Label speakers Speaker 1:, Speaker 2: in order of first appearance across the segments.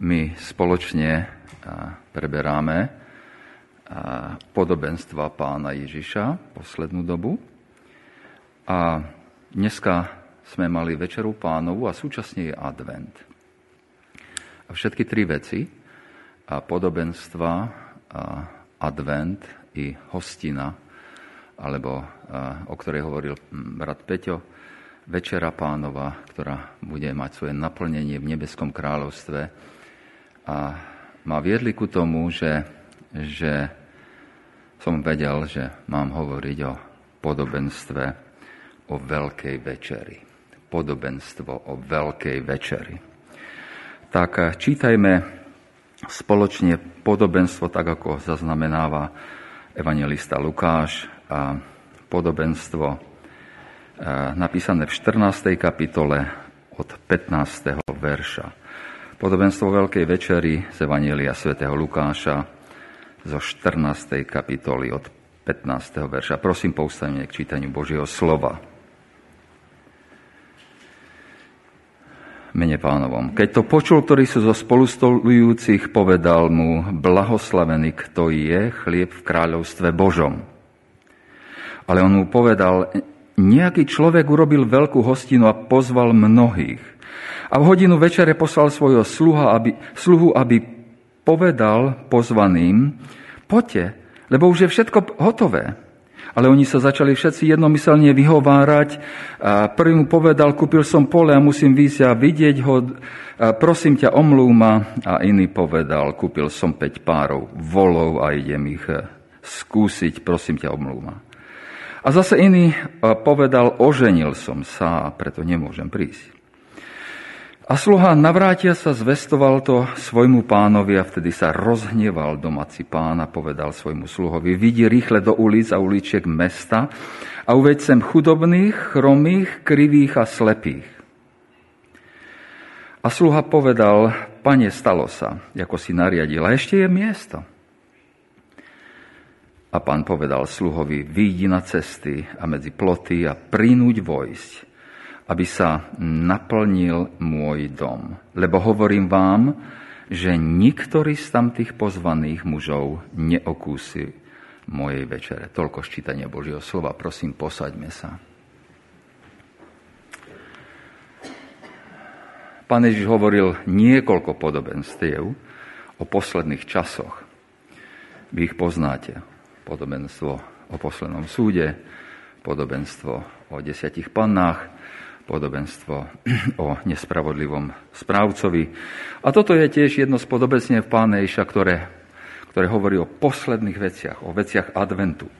Speaker 1: my spoločne preberáme podobenstva pána Ježiša poslednú dobu. A dneska sme mali Večeru pánovu a súčasne je advent. A všetky tri veci, a podobenstva, a advent i hostina, alebo o ktorej hovoril brat Peťo, Večera pánova, ktorá bude mať svoje naplnenie v nebeskom kráľovstve, a ma viedli ku tomu, že, že som vedel, že mám hovoriť o podobenstve o Veľkej večeri. Podobenstvo o Veľkej večeri. Tak čítajme spoločne podobenstvo, tak ako zaznamenáva evangelista Lukáš a podobenstvo eh, napísané v 14. kapitole od 15. verša. Podobenstvo Veľkej večery z Evanielia svätého Lukáša zo 14. kapitoly od 15. verša. Prosím, povstaňme k čítaniu Božieho slova. Mene pánovom. Keď to počul, ktorý sú zo spolustolujúcich, povedal mu, blahoslavený, kto je chlieb v kráľovstve Božom. Ale on mu povedal, nejaký človek urobil veľkú hostinu a pozval mnohých. A v hodinu večere poslal svojho sluha, aby, sluhu, aby povedal pozvaným, poďte, lebo už je všetko hotové. Ale oni sa začali všetci jednomyselne vyhovárať. Prvý mu povedal, kúpil som pole a musím výjsť a vidieť ho. Prosím ťa, omlúma. A iný povedal, kúpil som 5 párov volov a idem ich e, skúsiť, prosím ťa, omlúma. A zase iný e, povedal, oženil som sa a preto nemôžem prísť. A sluha navrátia sa, zvestoval to svojmu pánovi a vtedy sa rozhneval domáci pán a povedal svojmu sluhovi, vidí rýchle do ulic a uličiek mesta a uveď sem chudobných, chromých, krivých a slepých. A sluha povedal, pane, stalo sa, ako si nariadil, a ešte je miesto. A pán povedal sluhovi, výjdi na cesty a medzi ploty a prinúť vojsť aby sa naplnil môj dom. Lebo hovorím vám, že niktorý z tamtých pozvaných mužov neokúsi mojej večere. Toľko ščítania Božieho slova. Prosím, posaďme sa. Pán Ježiš hovoril niekoľko podobenstiev o posledných časoch. Vy ich poznáte. Podobenstvo o poslednom súde, podobenstvo o desiatich pannách, podobenstvo o nespravodlivom správcovi. A toto je tiež jedno z podobenstie v Páne Iša, ktoré, ktoré hovorí o posledných veciach, o veciach adventu,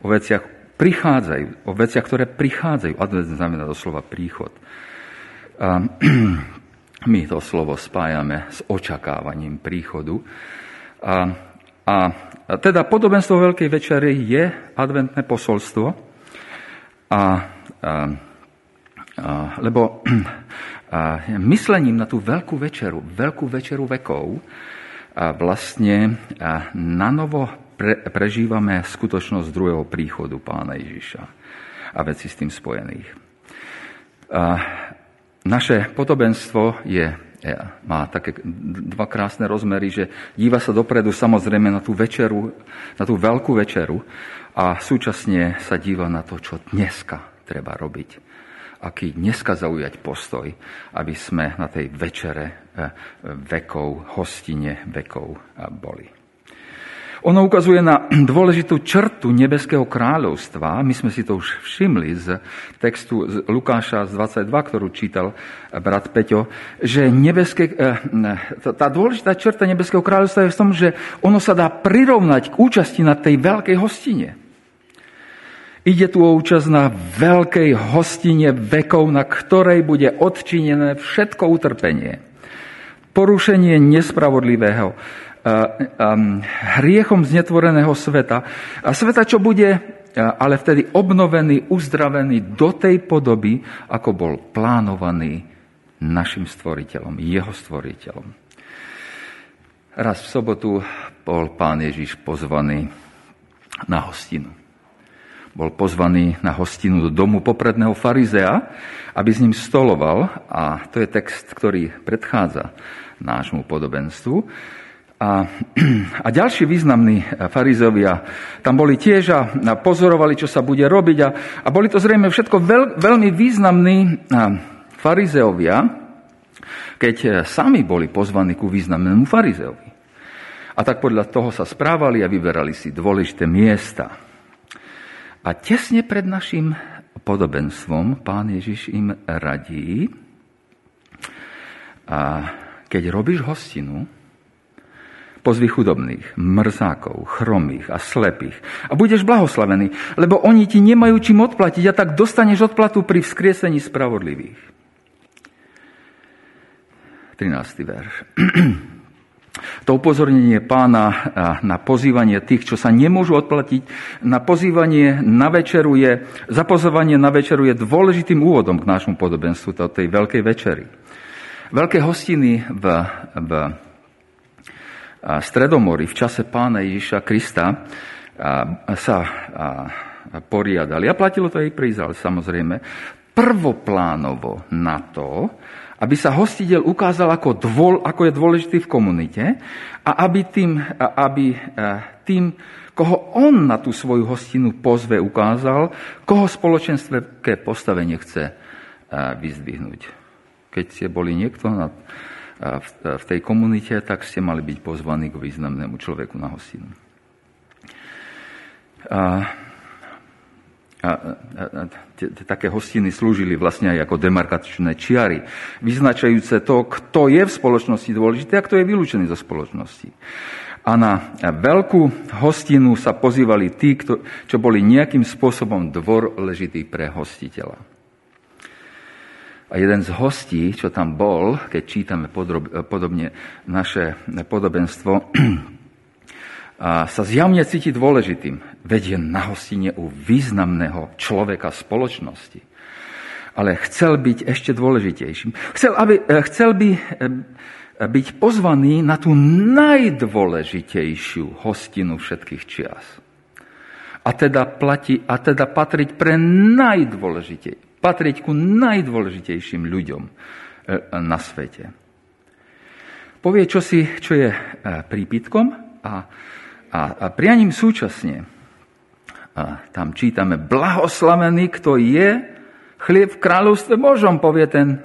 Speaker 1: o veciach prichádzajú, o veciach, ktoré prichádzajú. Advent znamená doslova príchod. A my to slovo spájame s očakávaním príchodu. A, a, a teda podobenstvo Veľkej večery je adventné posolstvo. A, a lebo myslením na tú veľkú večeru, veľkú večeru vekov, vlastne na novo pre, prežívame skutočnosť druhého príchodu pána Ježiša a veci s tým spojených. Naše podobenstvo je, má také dva krásne rozmery, že díva sa dopredu samozrejme na tú večeru, na tú veľkú večeru a súčasne sa díva na to, čo dneska treba robiť aký dneska zaujať postoj, aby sme na tej večere eh, vekov, hostine vekov eh, boli. Ono ukazuje na dôležitú črtu nebeského kráľovstva. My sme si to už všimli z textu z Lukáša z 22, ktorú čítal brat Peťo, že nebeské, tá dôležitá črta nebeského kráľovstva je v tom, že ono sa dá prirovnať k účasti na tej veľkej hostine. Ide tu o účasť na veľkej hostine vekov, na ktorej bude odčinené všetko utrpenie. Porušenie nespravodlivého, hriechom znetvoreného sveta. A sveta, čo bude ale vtedy obnovený, uzdravený do tej podoby, ako bol plánovaný našim stvoriteľom, jeho stvoriteľom. Raz v sobotu bol pán Ježiš pozvaný na hostinu bol pozvaný na hostinu do domu popredného farizea, aby s ním stoloval. A to je text, ktorý predchádza nášmu podobenstvu. A, a ďalší významní farizovia tam boli tiež a pozorovali, čo sa bude robiť. A, a boli to zrejme všetko veľ, veľmi významní farizeovia, keď sami boli pozvaní ku významnému farizeovi. A tak podľa toho sa správali a vyberali si dôležité miesta. A tesne pred našim podobenstvom pán Ježiš im radí, a keď robíš hostinu, pozvi chudobných, mrzákov, chromých a slepých a budeš blahoslavený, lebo oni ti nemajú čím odplatiť a tak dostaneš odplatu pri vzkriesení spravodlivých. 13. verš. To upozornenie pána na pozývanie tých, čo sa nemôžu odplatiť, na pozývanie na večeru je, zapozovanie na večeru je dôležitým úvodom k nášmu podobenstvu, tej veľkej večery. Veľké hostiny v, v Stredomori v čase pána Ježiša Krista sa poriadali. A platilo to aj pri Izrael, samozrejme. Prvoplánovo na to, aby sa hostiteľ ukázal ako, dôl, ako je dôležitý v komunite a aby tým, aby tým, koho on na tú svoju hostinu pozve, ukázal, koho spoločenstve postavenie chce vyzdvihnúť. Keď ste boli niekto na, v tej komunite, tak ste mali byť pozvaní k významnému človeku na hostinu. A a, a, t- také hostiny slúžili vlastne aj ako demarkačné čiary, vyznačajúce to, kto je v spoločnosti dôležitý a kto je vylúčený zo spoločnosti. A na veľkú hostinu sa pozývali tí, kto, čo boli nejakým spôsobom dvor ležitý pre hostiteľa. A jeden z hostí, čo tam bol, keď čítame podrob, podobne naše podobenstvo, sa zjavne cíti dôležitým. Veď je na hostine u významného človeka spoločnosti. Ale chcel byť ešte dôležitejším. Chcel, aby, eh, chcel by eh, byť pozvaný na tú najdôležitejšiu hostinu všetkých čias. A teda, platí, a teda patriť pre najdôležitej, patriť ku najdôležitejším ľuďom eh, na svete. Povie čosi, čo je prípitkom a a, a prianím súčasne, a tam čítame, blahoslavený, kto je chlieb v kráľovstve Božom, povie ten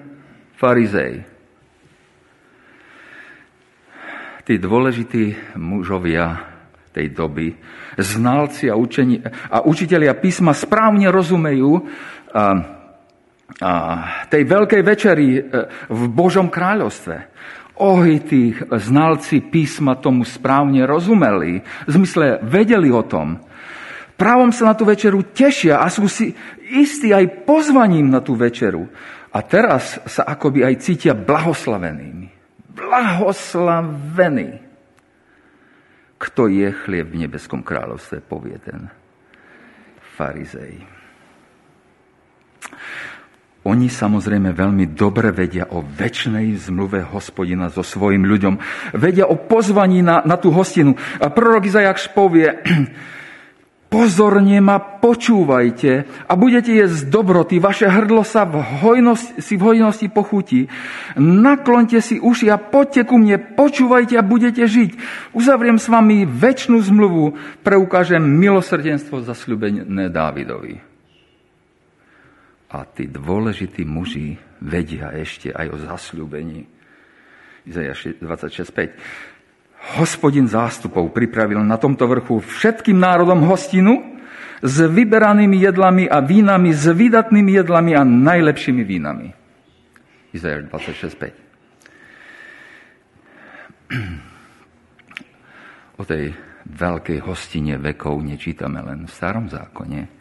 Speaker 1: farizej. Tí dôležití mužovia tej doby, znalci a, učeni, a učitelia písma správne rozumejú a, a tej veľkej večeri e, v Božom kráľovstve tí znalci písma tomu správne rozumeli, v zmysle vedeli o tom. Právom sa na tú večeru tešia a sú si istí aj pozvaním na tú večeru. A teraz sa akoby aj cítia blahoslavenými. Blahoslavený. Kto je chlieb v nebeskom kráľovstve, povie ten farizej. Oni samozrejme veľmi dobre vedia o väčšnej zmluve hospodina so svojim ľuďom. Vedia o pozvaní na, na tú hostinu. A prorok Izajakš povie, pozorne ma počúvajte a budete jesť dobroty, vaše hrdlo sa v hojnosti, si v hojnosti pochutí. Naklonte si uši a poďte ku mne, počúvajte a budete žiť. Uzavriem s vami väčšinu zmluvu, preukážem milosrdenstvo zasľubené Dávidovi. A tí dôležití muži vedia ešte aj o zasľúbení. Izaja 26.5. Hospodin zástupov pripravil na tomto vrchu všetkým národom hostinu s vyberanými jedlami a vínami, s vydatnými jedlami a najlepšími vínami. Izaja 26.5. O tej veľkej hostine vekov nečítame len v starom zákone,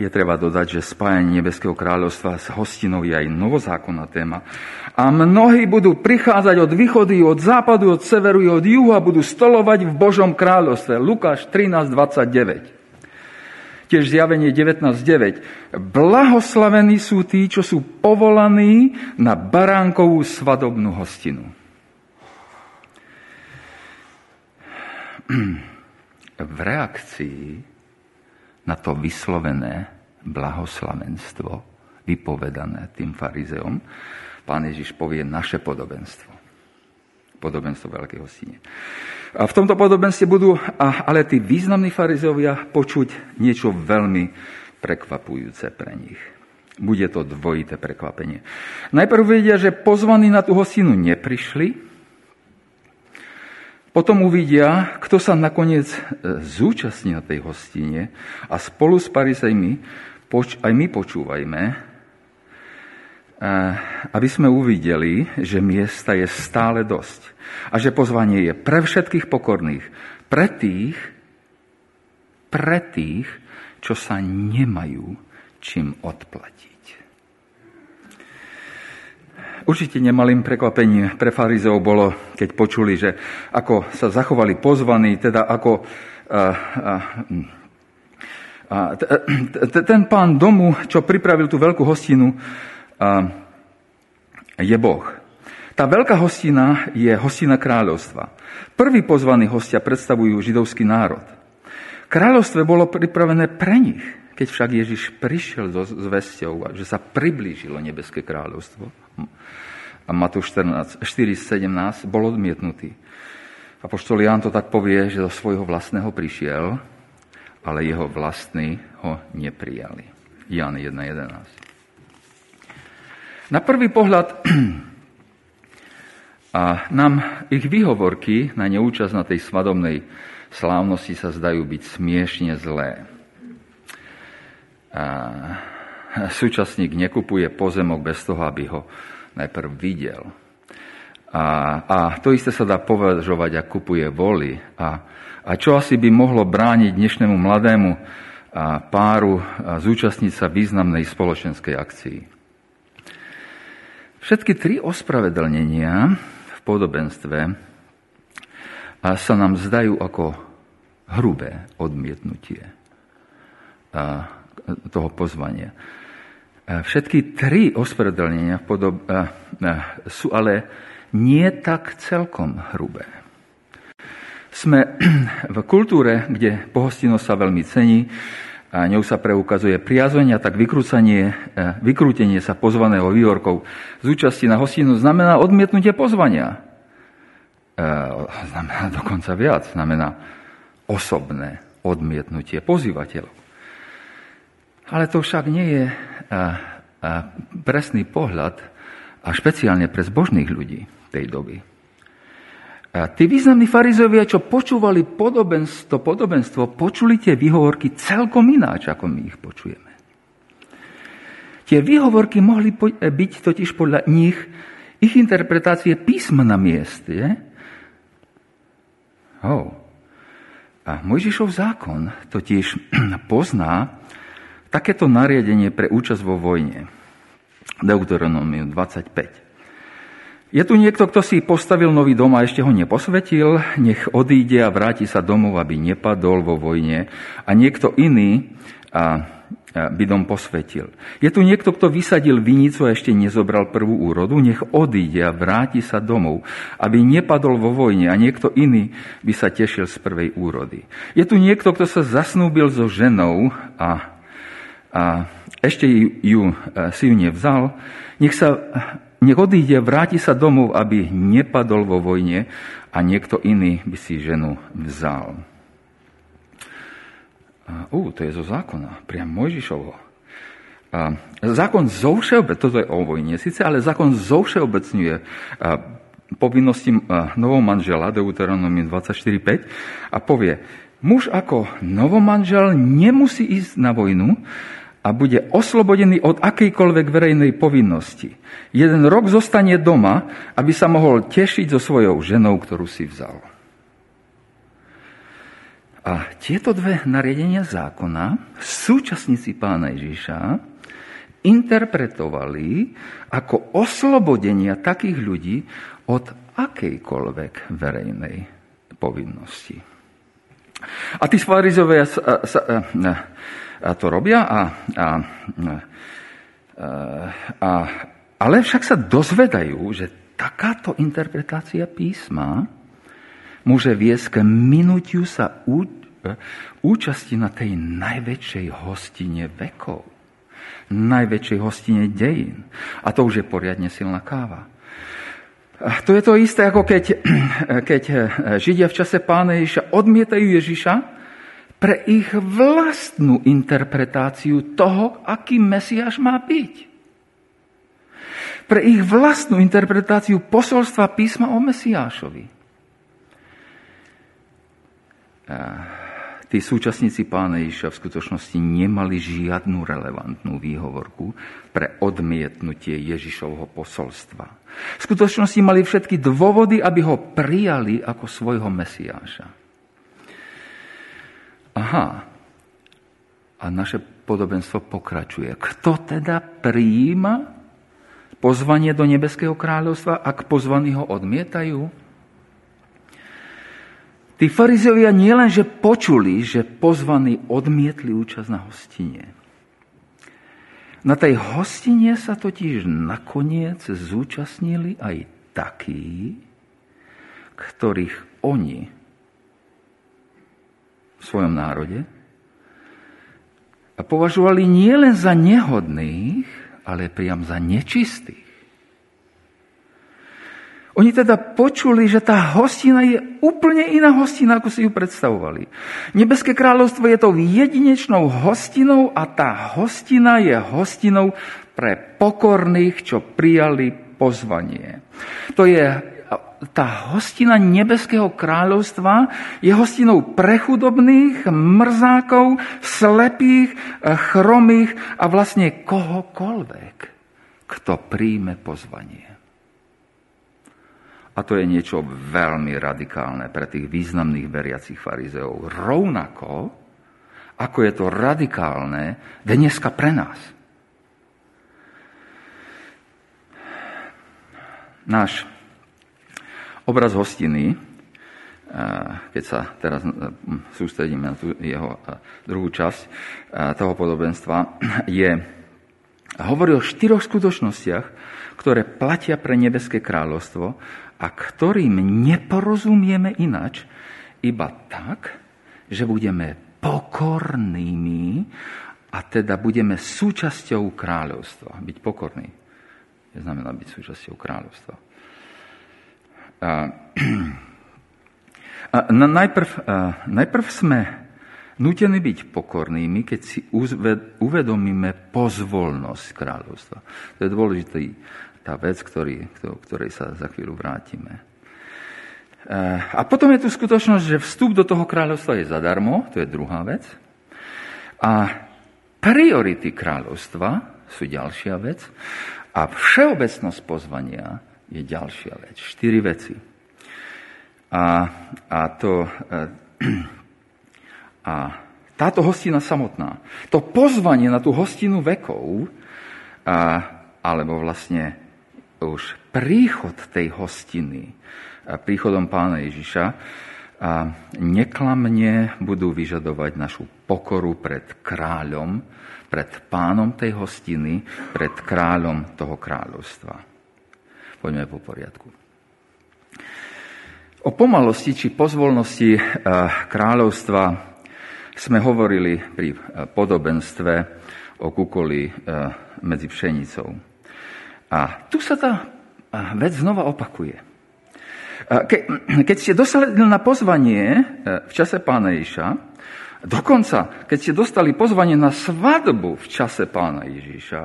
Speaker 1: je treba dodať, že spájanie Nebeského kráľovstva s hostinou je aj novozákonná téma. A mnohí budú prichádzať od východy, od západu, od severu i od juhu a budú stolovať v Božom kráľovstve. Lukáš 13.29. Tiež zjavenie 19.9. Blahoslavení sú tí, čo sú povolaní na baránkovú svadobnú hostinu. V reakcii na to vyslovené blahoslavenstvo, vypovedané tým farizeom, pán Ježiš povie naše podobenstvo. Podobenstvo veľkého syne. A v tomto podobenstve budú ale tí významní farizeovia počuť niečo veľmi prekvapujúce pre nich. Bude to dvojité prekvapenie. Najprv vedia, že pozvaní na tú hostinu neprišli, potom uvidia, kto sa nakoniec e, zúčastní na tej hostine a spolu s parizejmi aj my počúvajme, e, aby sme uvideli, že miesta je stále dosť a že pozvanie je pre všetkých pokorných, pre tých, pre tých, čo sa nemajú čím odplatiť. Určite nemalým prekvapením pre farizov bolo, keď počuli, že ako sa zachovali pozvaní, teda ako ten pán domu, čo pripravil tú veľkú hostinu, je Boh. Tá veľká hostina je hostina kráľovstva. Prvý pozvaný hostia predstavujú židovský národ. Kráľovstvo bolo pripravené pre nich. Keď však Ježiš prišiel so zvesťou, že sa priblížilo nebeské kráľovstvo, a Matúš 4.17 bol odmietnutý. A poštol Ján to tak povie, že do svojho vlastného prišiel, ale jeho vlastní ho neprijali. Jan 1.11. Na prvý pohľad a nám ich výhovorky na neúčasť na tej svadobnej slávnosti sa zdajú byť smiešne zlé. A súčasník nekupuje pozemok bez toho, aby ho najprv videl. A, a to isté sa dá považovať, ak kupuje voly. A, a čo asi by mohlo brániť dnešnému mladému páru zúčastniť sa významnej spoločenskej akcii. Všetky tri ospravedlnenia v podobenstve sa nám zdajú ako hrubé odmietnutie toho pozvania. Všetky tri ospravedlnenia podob, sú ale nie tak celkom hrubé. Sme v kultúre, kde pohostinnosť sa veľmi cení, a ňou sa preukazuje priazvenie, tak vykrúcanie, vykrútenie sa pozvaného výhorkov z účasti na hostinu znamená odmietnutie pozvania. Znamená dokonca viac, znamená osobné odmietnutie pozývateľov. Ale to však nie je presný pohľad a špeciálne pre zbožných ľudí tej doby. A tí významní farizovia, čo počúvali podobenstvo, podobenstvo, počuli tie výhovorky celkom ináč, ako my ich počujeme. Tie výhovorky mohli byť totiž podľa nich ich interpretácie písma na mieste. Oh. A Mojžišov zákon totiž pozná takéto nariadenie pre účasť vo vojne. Deuteronomium 25. Je tu niekto, kto si postavil nový dom a ešte ho neposvetil? Nech odíde a vráti sa domov, aby nepadol vo vojne. A niekto iný a, by dom posvetil. Je tu niekto, kto vysadil vinicu a ešte nezobral prvú úrodu? Nech odíde a vráti sa domov, aby nepadol vo vojne a niekto iný by sa tešil z prvej úrody. Je tu niekto, kto sa zasnúbil so ženou a a ešte ju, e, si ju nevzal, nech, sa, nech odíde, vráti sa domov, aby nepadol vo vojne a niekto iný by si ženu vzal. Ú, to je zo zákona, priam Mojžišovo. A zákon zo všeobec, toto je o vojne síce, ale zákon zo všeobecňuje povinnosti novomanžela, Deuteronomy 24.5, a povie, muž ako novomanžel nemusí ísť na vojnu, a bude oslobodený od akejkoľvek verejnej povinnosti. Jeden rok zostane doma, aby sa mohol tešiť so svojou ženou, ktorú si vzal. A tieto dve nariadenia zákona súčasníci pána Ježiša interpretovali ako oslobodenia takých ľudí od akejkoľvek verejnej povinnosti. A tí farizovia sa, sa, sa, to robia. A, a, a, ale však sa dozvedajú, že takáto interpretácia písma môže viesť k minutiu sa účasti na tej najväčšej hostine vekov. Najväčšej hostine dejín. A to už je poriadne silná káva. To je to isté, ako keď, keď Židia v čase pána Ježiša odmietajú Ježiša pre ich vlastnú interpretáciu toho, aký Mesiáš má byť pre ich vlastnú interpretáciu posolstva písma o Mesiášovi. Tí súčasníci pána Ježiša v skutočnosti nemali žiadnu relevantnú výhovorku pre odmietnutie Ježišovho posolstva. V skutočnosti mali všetky dôvody, aby ho prijali ako svojho Mesiáša. Aha. A naše podobenstvo pokračuje. Kto teda prijíma pozvanie do nebeského kráľovstva, ak pozvaní ho odmietajú? Tí farizovia nielenže počuli, že pozvaní odmietli účasť na hostine. Na tej hostine sa totiž nakoniec zúčastnili aj takí, ktorých oni v svojom národe a považovali nielen za nehodných, ale priam za nečistých. Oni teda počuli, že tá hostina je úplne iná hostina, ako si ju predstavovali. Nebeské kráľovstvo je tou jedinečnou hostinou a tá hostina je hostinou pre pokorných, čo prijali pozvanie. To je tá hostina nebeského kráľovstva je hostinou prechudobných, mrzákov, slepých, chromých a vlastne kohokoľvek, kto príjme pozvanie. A to je niečo veľmi radikálne pre tých významných veriacich farizeov. Rovnako, ako je to radikálne dneska pre nás. Náš Obraz hostiny, keď sa teraz sústredíme na tú jeho druhú časť toho podobenstva, je, hovorí o štyroch skutočnostiach, ktoré platia pre nebeské kráľovstvo a ktorým neporozumieme inač, iba tak, že budeme pokornými a teda budeme súčasťou kráľovstva. Byť pokorný neznamená byť súčasťou kráľovstva. A, a najprv, najprv sme nutení byť pokornými, keď si uvedomíme pozvolnosť kráľovstva. To je dôležitý tá vec, ktorý, ktorej sa za chvíľu vrátime. A potom je tu skutočnosť, že vstup do toho kráľovstva je zadarmo, to je druhá vec. A priority kráľovstva sú ďalšia vec. A všeobecnosť pozvania je ďalšia vec. Štyri veci. A, a, to, e, a táto hostina samotná, to pozvanie na tú hostinu vekov, a, alebo vlastne už príchod tej hostiny, príchodom pána Ježiša, a neklamne budú vyžadovať našu pokoru pred kráľom, pred pánom tej hostiny, pred kráľom toho kráľovstva. Poďme po poriadku. O pomalosti či pozvolnosti eh, kráľovstva sme hovorili pri eh, podobenstve o kukoli eh, medzi pšenicou. A tu sa tá vec znova opakuje. Keď ste dostali na pozvanie v čase pána Ježiša, dokonca keď ste dostali pozvanie na svadbu v čase pána Ježiša,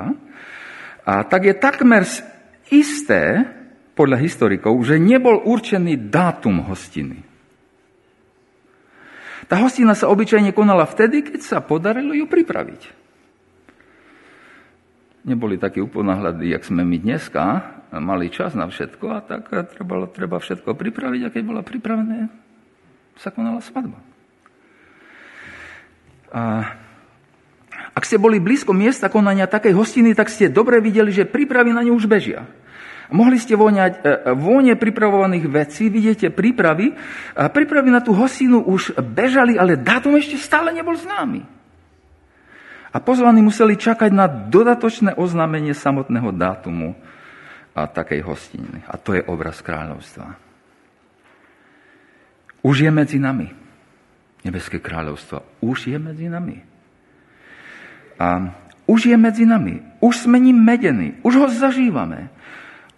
Speaker 1: tak je takmer isté, podľa historikov, že nebol určený dátum hostiny. Tá hostina sa obyčajne konala vtedy, keď sa podarilo ju pripraviť. Neboli takí uponáhľadí, jak sme my dneska, mali čas na všetko a tak treba, treba všetko pripraviť a keď bola pripravené, sa konala svadba. A ak ste boli blízko miesta konania takej hostiny, tak ste dobre videli, že prípravy na ňu už bežia. Mohli ste voňať e, vône pripravovaných vecí, vidíte prípravy. A prípravy na tú hostinu už bežali, ale dátum ešte stále nebol známy. A pozvaní museli čakať na dodatočné oznámenie samotného dátumu a takej hostiny. A to je obraz kráľovstva. Už je medzi nami. Nebeské kráľovstvo už je medzi nami. A už je medzi nami. Už sme ním medení. Už ho zažívame.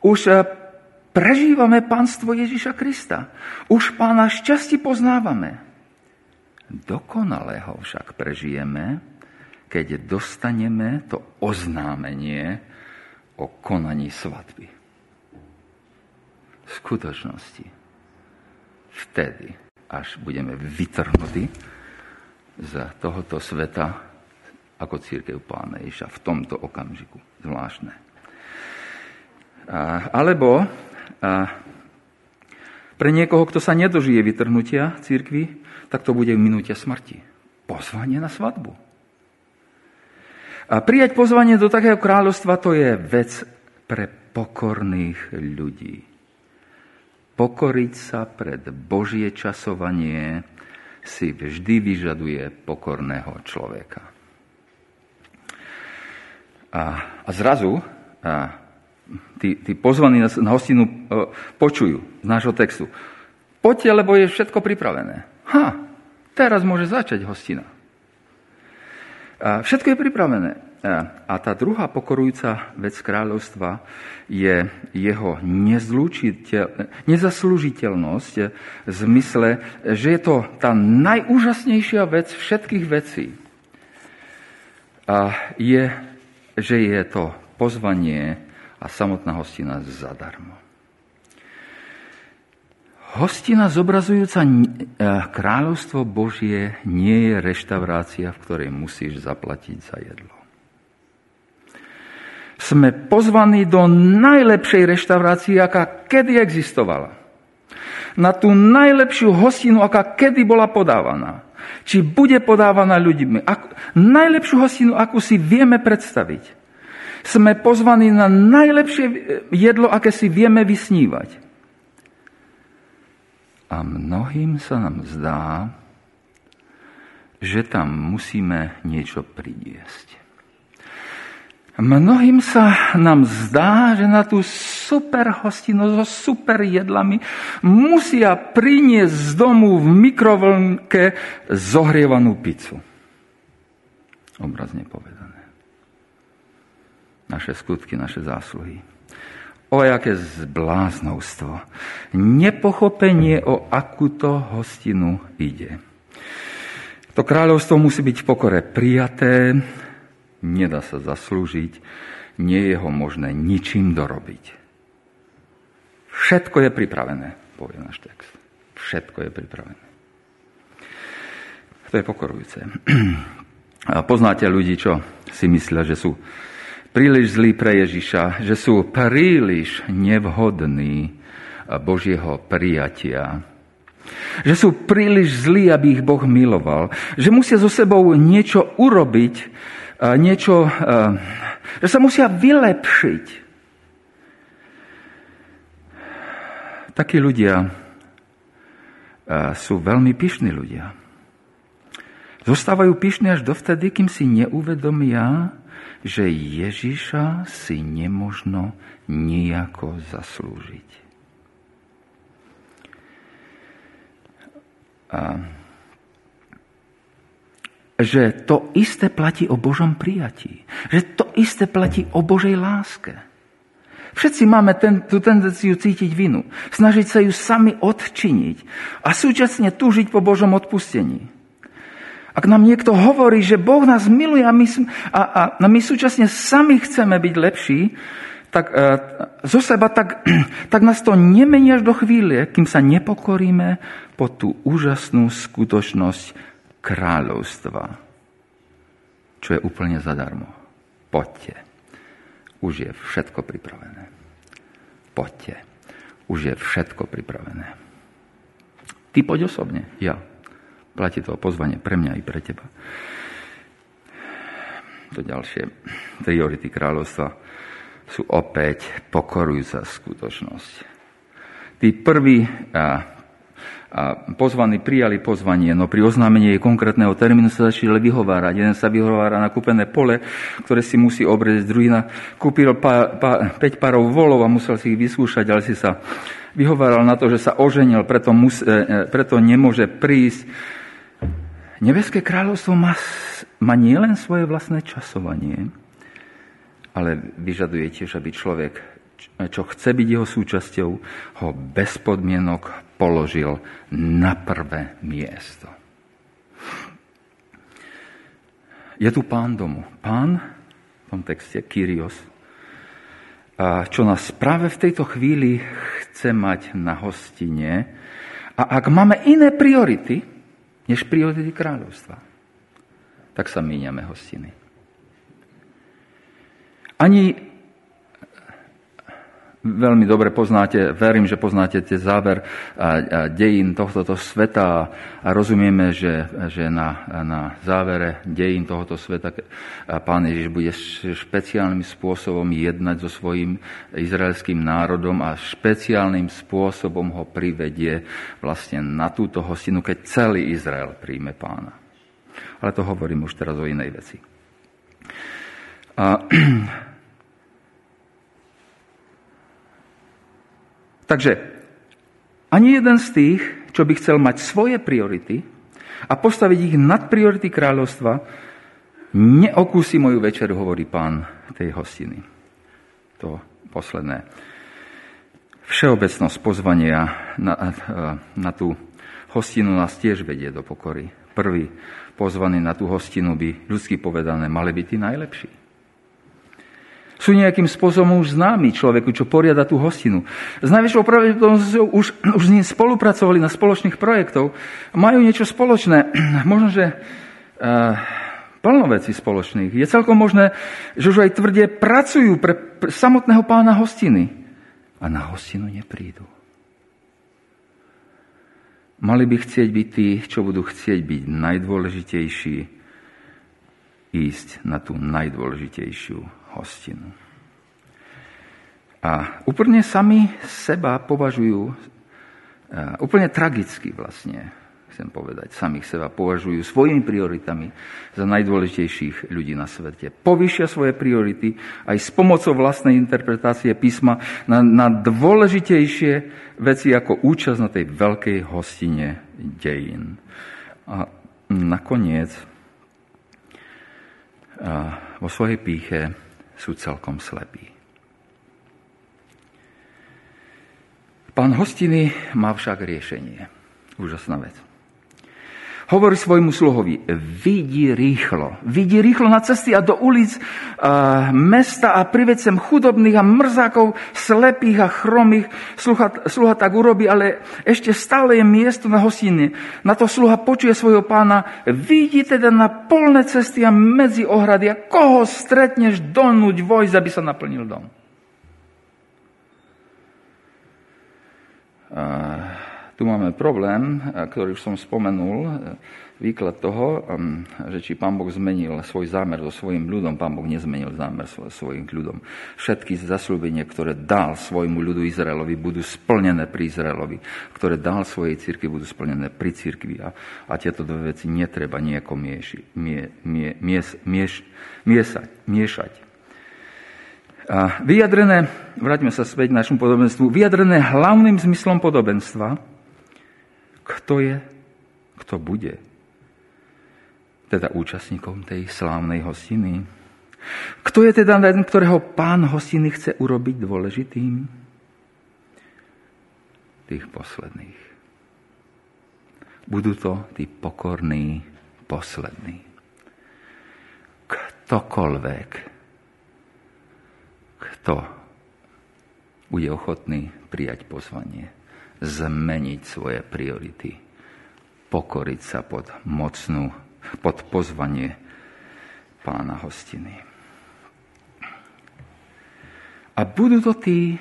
Speaker 1: Už eh, prežívame pánstvo Ježiša Krista. Už pána šťastí poznávame. Dokonalého však prežijeme, keď dostaneme to oznámenie o konaní svadby. V skutočnosti. Vtedy, až budeme vytrhnutí z tohoto sveta ako církev pána Ježa v tomto okamžiku. Zvláštne. Alebo pre niekoho, kto sa nedožije vytrhnutia církvy, tak to bude minútia smrti. Pozvanie na svadbu. A prijať pozvanie do takého kráľovstva to je vec pre pokorných ľudí. Pokoriť sa pred Božie časovanie si vždy vyžaduje pokorného človeka. A, a zrazu a, tí, tí pozvaní na, na hostinu e, počujú z nášho textu. Poďte, lebo je všetko pripravené. Ha, teraz môže začať hostina. Všetko je pripravené. A tá druhá pokorujúca vec kráľovstva je jeho nezaslúžiteľnosť v zmysle, že je to tá najúžasnejšia vec všetkých vecí. A je, že je to pozvanie a samotná hostina zadarmo. Hostina zobrazujúca e, kráľovstvo Božie nie je reštaurácia, v ktorej musíš zaplatiť za jedlo. Sme pozvaní do najlepšej reštaurácie, aká kedy existovala. Na tú najlepšiu hostinu, aká kedy bola podávaná. Či bude podávaná ľuďmi. Ako, najlepšiu hostinu, akú si vieme predstaviť. Sme pozvaní na najlepšie jedlo, aké si vieme vysnívať. A mnohým sa nám zdá, že tam musíme niečo pridiesť. Mnohým sa nám zdá, že na tú super hostinu so super jedlami musia priniesť z domu v mikrovlnke zohrievanú pizzu. Obrazne povedané. Naše skutky, naše zásluhy. O aké zbláznovstvo. Nepochopenie, o akú to hostinu ide. To kráľovstvo musí byť v pokore prijaté, nedá sa zaslúžiť, nie je ho možné ničím dorobiť. Všetko je pripravené, povie náš text. Všetko je pripravené. To je pokorujúce. Poznáte ľudí, čo si myslia, že sú príliš zlí pre Ježiša, že sú príliš nevhodní Božieho prijatia. Že sú príliš zlí, aby ich Boh miloval. Že musia so sebou niečo urobiť, niečo, že sa musia vylepšiť. Takí ľudia sú veľmi pyšní ľudia. Zostávajú pyšní až dovtedy, kým si neuvedomia, že Ježiša si nemožno nejako zaslúžiť. A že to isté platí o Božom prijatí. Že to isté platí o Božej láske. Všetci máme ten, tú tendenciu cítiť vinu, snažiť sa ju sami odčiniť a súčasne túžiť po Božom odpustení. Ak nám niekto hovorí, že Boh nás miluje a my, a, a, a my súčasne sami chceme byť lepší, tak e, zo seba, tak, tak nás to nemení až do chvíle, kým sa nepokoríme po tú úžasnú skutočnosť kráľovstva, čo je úplne zadarmo. Poďte. Už je všetko pripravené. Poďte. Už je všetko pripravené. Ty poď osobne, ja. Platí to pozvanie pre mňa i pre teba. To ďalšie priority kráľovstva sú opäť pokorujúca skutočnosť. Tí prví a, a pozvaní prijali pozvanie, no pri oznámení konkrétneho termínu sa začali vyhovárať. Jeden sa vyhovára na kúpené pole, ktoré si musí obrieť, druhý na, kúpil pa, pa, 5 párov volov a musel si ich vyskúšať, ale si sa vyhováral na to, že sa oženil, preto, mus, e, e preto nemôže prísť Nebeské kráľovstvo má, má nielen svoje vlastné časovanie, ale vyžaduje tiež, aby človek, čo chce byť jeho súčasťou, ho bez podmienok položil na prvé miesto. Je tu pán domu. Pán, v tom texte, Kyrios, čo nás práve v tejto chvíli chce mať na hostine. A ak máme iné priority, než priority kráľovstva, tak sa míňame hostiny. Ani veľmi dobre poznáte, verím, že poznáte tie záver dejín tohto sveta a rozumieme, že, že na, na závere dejín tohoto sveta pán Ježiš bude špeciálnym spôsobom jednať so svojím izraelským národom a špeciálnym spôsobom ho privedie vlastne na túto hostinu, keď celý Izrael príjme pána. Ale to hovorím už teraz o inej veci. A, Takže ani jeden z tých, čo by chcel mať svoje priority a postaviť ich nad priority kráľovstva, neokúsi moju večeru, hovorí pán tej hostiny. To posledné. Všeobecnosť pozvania na, na tú hostinu nás tiež vedie do pokory. Prvý pozvaný na tú hostinu by, ľudsky povedané, mali byť tí najlepší sú nejakým spôsobom už známi človeku, čo poriada tú hostinu. S najväčšou pravdepodobnosťou už, už s ním spolupracovali na spoločných projektov, majú niečo spoločné. Možno, že uh, plno vecí spoločných. Je celkom možné, že už aj tvrdie pracujú pre samotného pána hostiny a na hostinu neprídu. Mali by chcieť byť tí, čo budú chcieť byť najdôležitejší, ísť na tú najdôležitejšiu hostinu. A úplne sami seba považujú, úplne tragicky vlastne, chcem povedať, samých seba považujú svojimi prioritami za najdôležitejších ľudí na svete. Povyšia svoje priority aj s pomocou vlastnej interpretácie písma na, na dôležitejšie veci ako účasť na tej veľkej hostine dejín. A nakoniec a vo svojej píche sú celkom slepí. Pán hostiny má však riešenie. Úžasná vec. Hovorí svojmu sluhovi, vidí rýchlo, vidí rýchlo na cesty a do ulic a mesta a prived sem chudobných a mrzákov, slepých a chromých. Sluha, sluha tak urobí, ale ešte stále je miesto na hostine. Na to sluha počuje svojho pána, vidí teda na polné cesty a medzi ohrady a koho stretneš donúť vojsť, aby sa naplnil dom. Uh tu máme problém, ktorý už som spomenul, výklad toho, um, že či pán Boh zmenil svoj zámer so svojím ľudom, pán Boh nezmenil zámer so svojim ľudom. Všetky zaslúbenia, ktoré dal svojmu ľudu Izraelovi, budú splnené pri Izraelovi, ktoré dal svojej cirkvi, budú splnené pri cirkvi. A, a tieto dve veci netreba nejako mieši, mie, mie, mies, mieš, miesať, miešať. A vyjadrené, vráťme sa späť k našemu podobenstvu, vyjadrené hlavným zmyslom podobenstva, kto je, kto bude. Teda účastníkom tej slávnej hostiny. Kto je teda ten, ktorého pán hostiny chce urobiť dôležitým? Tých posledných. Budú to tí pokorní poslední. Ktokoľvek, kto bude ochotný prijať pozvanie zmeniť svoje priority, pokoriť sa pod mocnú, pod pozvanie pána hostiny. A budú to tí,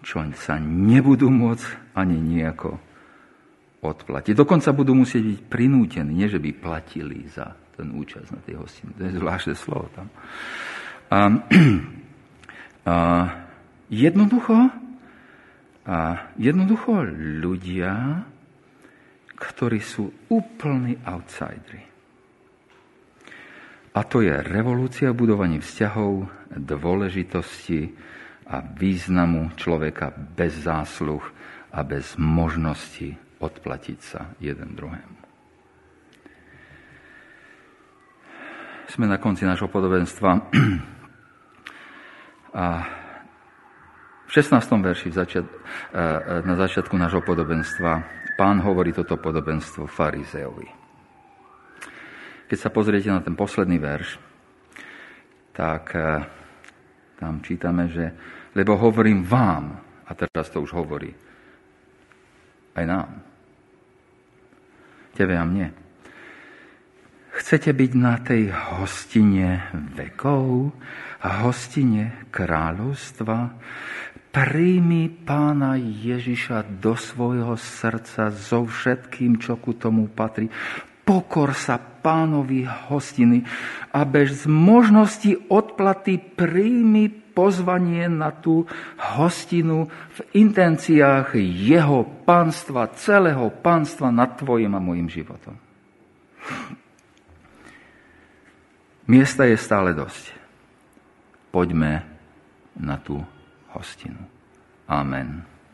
Speaker 1: čo sa nebudú môcť ani nejako odplatiť. Dokonca budú musieť byť prinútení, nie že by platili za ten účasť na tej hostine. To je zvláštne slovo tam. A, a jednoducho a jednoducho ľudia, ktorí sú úplní outsidery. A to je revolúcia budovaní vzťahov, dôležitosti a významu človeka bez zásluh a bez možnosti odplatiť sa jeden druhému. Sme na konci nášho podobenstva. A v 16. verši na začiatku nášho podobenstva pán hovorí toto podobenstvo farizeovi. Keď sa pozriete na ten posledný verš, tak tam čítame, že lebo hovorím vám, a teraz to už hovorí aj nám. Tebe a mne. Chcete byť na tej hostine vekov, hostine kráľovstva? Príjmi pána Ježiša do svojho srdca so všetkým, čo ku tomu patrí. Pokor sa pánovi hostiny a bez možnosti odplaty príjmi pozvanie na tú hostinu v intenciách jeho pánstva, celého pánstva nad tvojim a môjim životom. Miesta je stále dosť. Poďme na tú hostinu. Amen.